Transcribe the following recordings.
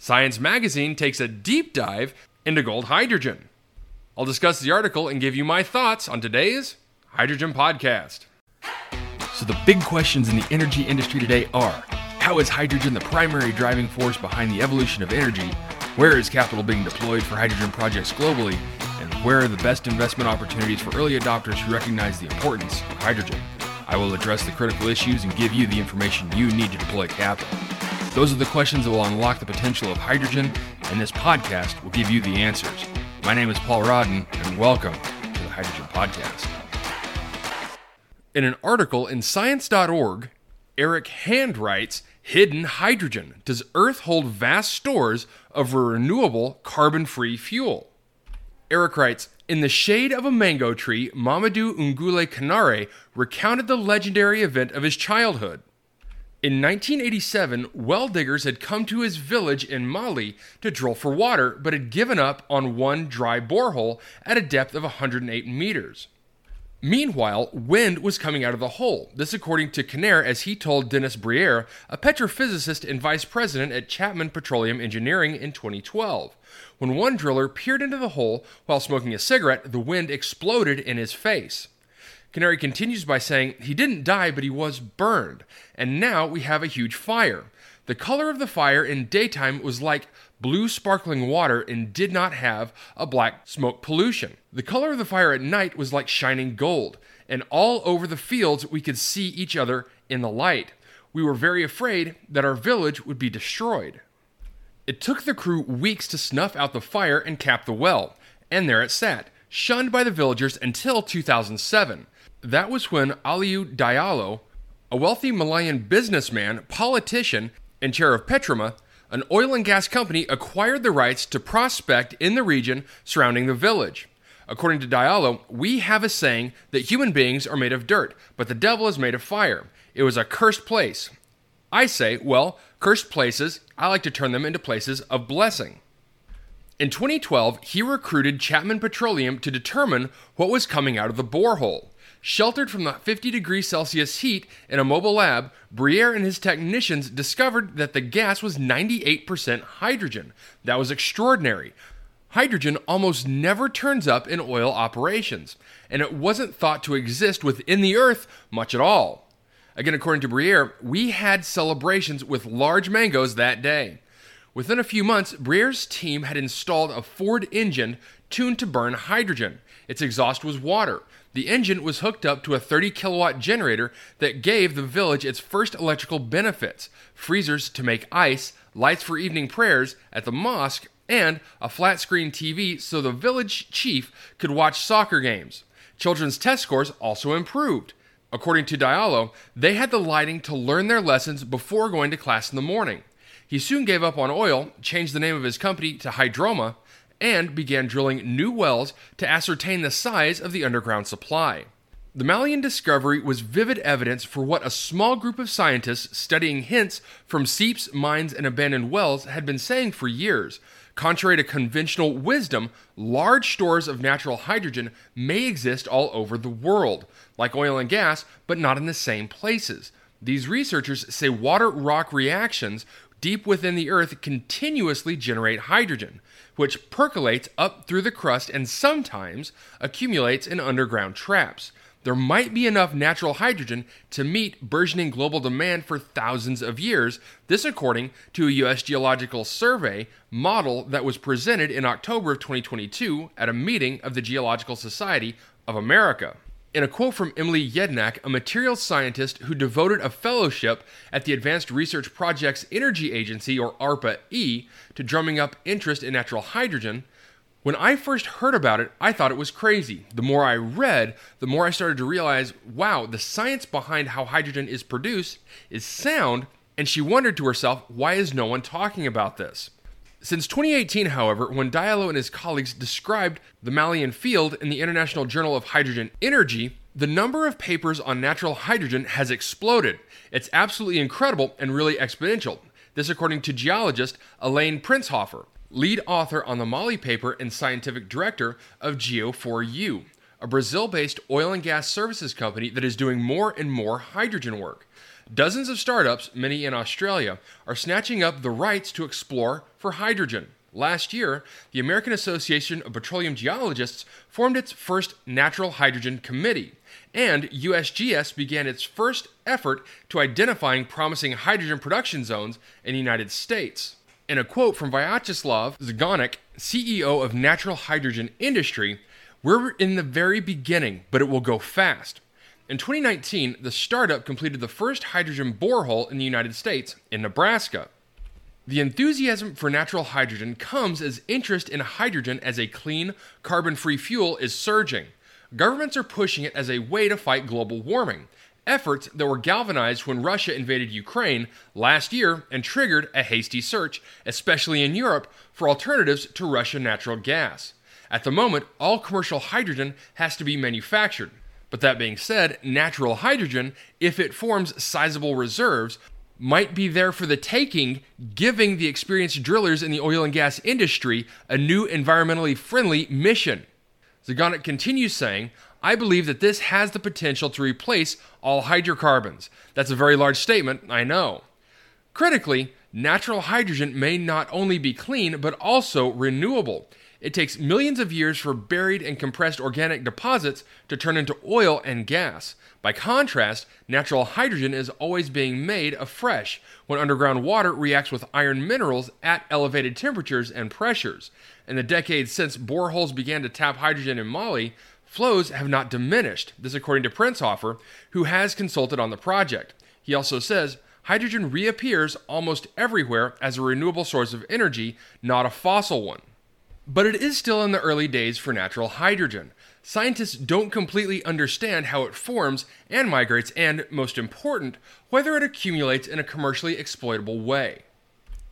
Science Magazine takes a deep dive into gold hydrogen. I'll discuss the article and give you my thoughts on today's Hydrogen Podcast. So, the big questions in the energy industry today are how is hydrogen the primary driving force behind the evolution of energy? Where is capital being deployed for hydrogen projects globally? And where are the best investment opportunities for early adopters who recognize the importance of hydrogen? I will address the critical issues and give you the information you need to deploy capital. Those are the questions that will unlock the potential of hydrogen, and this podcast will give you the answers. My name is Paul Rodden, and welcome to the Hydrogen Podcast. In an article in Science.org, Eric Hand writes Hidden hydrogen. Does Earth hold vast stores of renewable carbon free fuel? Eric writes In the shade of a mango tree, Mamadou Ngule Kanare recounted the legendary event of his childhood. In 1987, well diggers had come to his village in Mali to drill for water, but had given up on one dry borehole at a depth of 108 meters. Meanwhile, wind was coming out of the hole. This, according to Kanare, as he told Denis Briere, a petrophysicist and vice president at Chapman Petroleum Engineering in 2012. When one driller peered into the hole while smoking a cigarette, the wind exploded in his face. Kanare continues by saying he didn't die, but he was burned, and now we have a huge fire. The color of the fire in daytime was like blue sparkling water and did not have a black smoke pollution. The color of the fire at night was like shining gold, and all over the fields we could see each other in the light. We were very afraid that our village would be destroyed. It took the crew weeks to snuff out the fire and cap the well, and there it sat, shunned by the villagers until 2007. That was when Aliou Diallo, a wealthy Malian businessman, politician, and chair of Petroma, an oil and gas company acquired the rights to prospect in the region surrounding the village. According to Diallo, we have a saying that human beings are made of dirt, but the devil is made of fire. It was a cursed place. I say, well, cursed places, I like to turn them into places of blessing. In 2012, he recruited Chapman Petroleum to determine what was coming out of the borehole. Sheltered from the 50 degrees Celsius heat in a mobile lab, Briere and his technicians discovered that the gas was 98% hydrogen. That was extraordinary. Hydrogen almost never turns up in oil operations, and it wasn't thought to exist within the Earth much at all. Again, according to Briere, we had celebrations with large mangoes that day. Within a few months, Briere's team had installed a Ford engine tuned to burn hydrogen. Its exhaust was water. The engine was hooked up to a 30 kilowatt generator that gave the village its first electrical benefits freezers to make ice, lights for evening prayers at the mosque, and a flat screen TV so the village chief could watch soccer games. Children's test scores also improved. According to Diallo, they had the lighting to learn their lessons before going to class in the morning. He soon gave up on oil, changed the name of his company to Hydroma, and began drilling new wells to ascertain the size of the underground supply. The Malian discovery was vivid evidence for what a small group of scientists studying hints from seeps, mines, and abandoned wells had been saying for years. Contrary to conventional wisdom, large stores of natural hydrogen may exist all over the world, like oil and gas, but not in the same places. These researchers say water rock reactions deep within the earth continuously generate hydrogen which percolates up through the crust and sometimes accumulates in underground traps. There might be enough natural hydrogen to meet burgeoning global demand for thousands of years, this according to a U.S. Geological Survey model that was presented in October of 2022 at a meeting of the Geological Society of America. In a quote from Emily Yedinak, a materials scientist who devoted a fellowship at the Advanced Research Projects Energy Agency, or ARPA E, to drumming up interest in natural hydrogen, when I first heard about it, I thought it was crazy. The more I read, the more I started to realize wow, the science behind how hydrogen is produced is sound, and she wondered to herself, why is no one talking about this? Since 2018, however, when Diallo and his colleagues described the Malian field in the International Journal of Hydrogen Energy, the number of papers on natural hydrogen has exploded. It's absolutely incredible and really exponential. This, according to geologist Elaine Prinzhofer, lead author on the Mali paper and scientific director of Geo4U, a Brazil based oil and gas services company that is doing more and more hydrogen work. Dozens of startups, many in Australia, are snatching up the rights to explore for hydrogen. Last year, the American Association of Petroleum Geologists formed its first Natural Hydrogen Committee, and USGS began its first effort to identifying promising hydrogen production zones in the United States. In a quote from Vyacheslav Zgonnik, CEO of Natural Hydrogen Industry, we're in the very beginning, but it will go fast. In 2019, the startup completed the first hydrogen borehole in the United States, in Nebraska. The enthusiasm for natural hydrogen comes as interest in hydrogen as a clean, carbon free fuel is surging. Governments are pushing it as a way to fight global warming, efforts that were galvanized when Russia invaded Ukraine last year and triggered a hasty search, especially in Europe, for alternatives to Russian natural gas. At the moment, all commercial hydrogen has to be manufactured. But that being said, natural hydrogen, if it forms sizable reserves, might be there for the taking, giving the experienced drillers in the oil and gas industry a new environmentally friendly mission. Zgonnik continues saying, I believe that this has the potential to replace all hydrocarbons. That's a very large statement, I know. Critically, natural hydrogen may not only be clean, but also renewable. It takes millions of years for buried and compressed organic deposits to turn into oil and gas. By contrast, natural hydrogen is always being made afresh when underground water reacts with iron minerals at elevated temperatures and pressures. In the decades since boreholes began to tap hydrogen in Mali, flows have not diminished. This, according to Prinzhofer, who has consulted on the project. He also says hydrogen reappears almost everywhere as a renewable source of energy, not a fossil one. But it is still in the early days for natural hydrogen. Scientists don't completely understand how it forms and migrates, and, most important, whether it accumulates in a commercially exploitable way.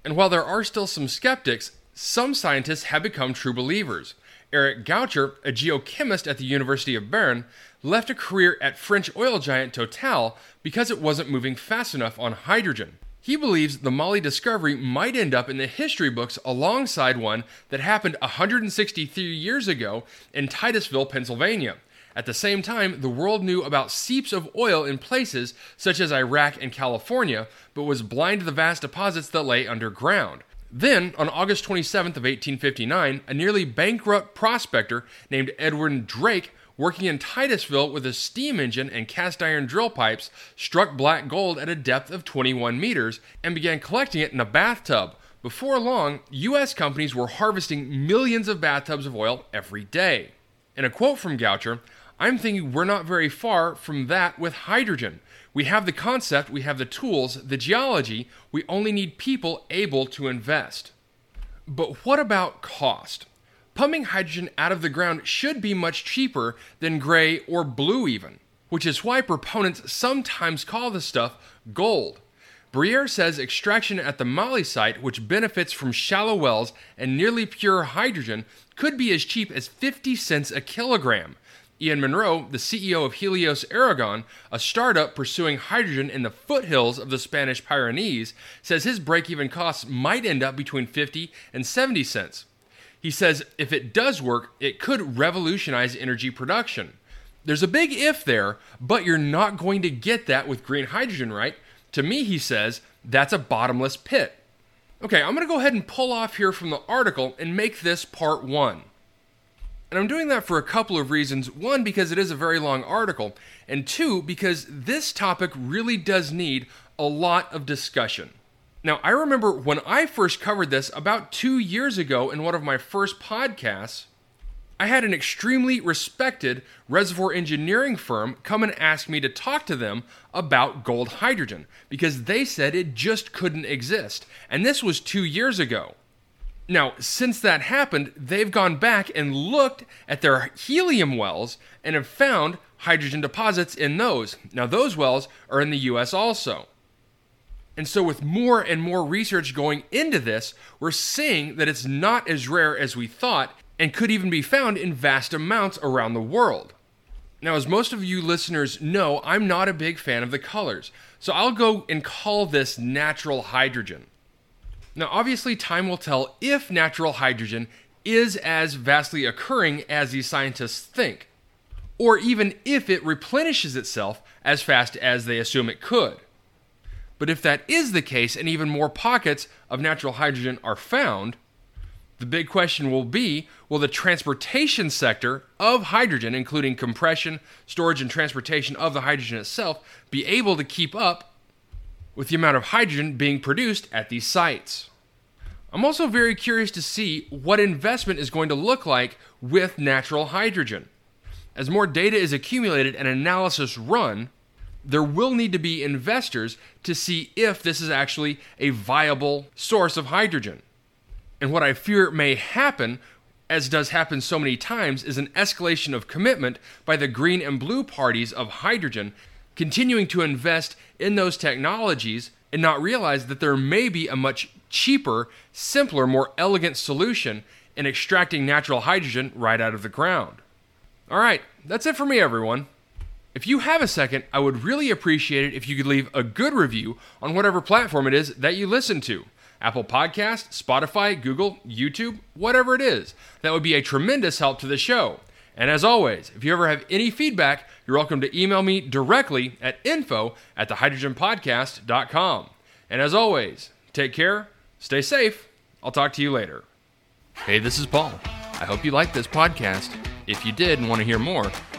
And while there are still some skeptics, some scientists have become true believers. Eric Gaucher, a geochemist at the University of Bern, left a career at French oil giant Total because it wasn't moving fast enough on hydrogen. He believes the Mali discovery might end up in the history books alongside one that happened 163 years ago in Titusville, Pennsylvania. At the same time, the world knew about seeps of oil in places such as Iraq and California, but was blind to the vast deposits that lay underground. Then, on August 27th of 1859, a nearly bankrupt prospector named Edwin Drake working in Titusville with a steam engine and cast iron drill pipes, struck black gold at a depth of 21 meters and began collecting it in a bathtub. Before long, U.S. companies were harvesting millions of bathtubs of oil every day. In a quote from Gaucher, I'm thinking we're not very far from that with hydrogen. We have the concept, we have the tools, the geology, we only need people able to invest. But what about cost? Pumping hydrogen out of the ground should be much cheaper than gray or blue, even, which is why proponents sometimes call the stuff gold. Briere says extraction at the Mali site, which benefits from shallow wells and nearly pure hydrogen, could be as cheap as 50 cents a kilogram. Ian Munro, the CEO of Helios Aragon, a startup pursuing hydrogen in the foothills of the Spanish Pyrenees, says his break even costs might end up between 50 and 70 cents. He says if it does work, it could revolutionize energy production. There's a big if there, but you're not going to get that with green hydrogen, right? To me, he says, that's a bottomless pit. Okay, I'm going to go ahead and pull off here from the article and make this part one. And I'm doing that for a couple of reasons. One, because it is a very long article, and two, because this topic really does need a lot of discussion. Now, I remember when I first covered this about two years ago in one of my first podcasts, I had an extremely respected reservoir engineering firm come and ask me to talk to them about gold hydrogen because they said it just couldn't exist. And this was two years ago. Now, since that happened, they've gone back and looked at their helium wells and have found hydrogen deposits in those. Now, those wells are in the US also. And so, with more and more research going into this, we're seeing that it's not as rare as we thought and could even be found in vast amounts around the world. Now, as most of you listeners know, I'm not a big fan of the colors, so I'll go and call this natural hydrogen. Now, obviously, time will tell if natural hydrogen is as vastly occurring as these scientists think, or even if it replenishes itself as fast as they assume it could. But if that is the case and even more pockets of natural hydrogen are found, the big question will be will the transportation sector of hydrogen, including compression, storage, and transportation of the hydrogen itself, be able to keep up with the amount of hydrogen being produced at these sites? I'm also very curious to see what investment is going to look like with natural hydrogen. As more data is accumulated and analysis run, there will need to be investors to see if this is actually a viable source of hydrogen. And what I fear may happen, as does happen so many times, is an escalation of commitment by the green and blue parties of hydrogen, continuing to invest in those technologies and not realize that there may be a much cheaper, simpler, more elegant solution in extracting natural hydrogen right out of the ground. All right, that's it for me, everyone. If you have a second, I would really appreciate it if you could leave a good review on whatever platform it is that you listen to. Apple Podcast, Spotify, Google, YouTube, whatever it is. That would be a tremendous help to the show. And as always, if you ever have any feedback, you're welcome to email me directly at info at thehydrogenpodcast.com. And as always, take care, stay safe. I'll talk to you later. Hey, this is Paul. I hope you liked this podcast. If you did and want to hear more,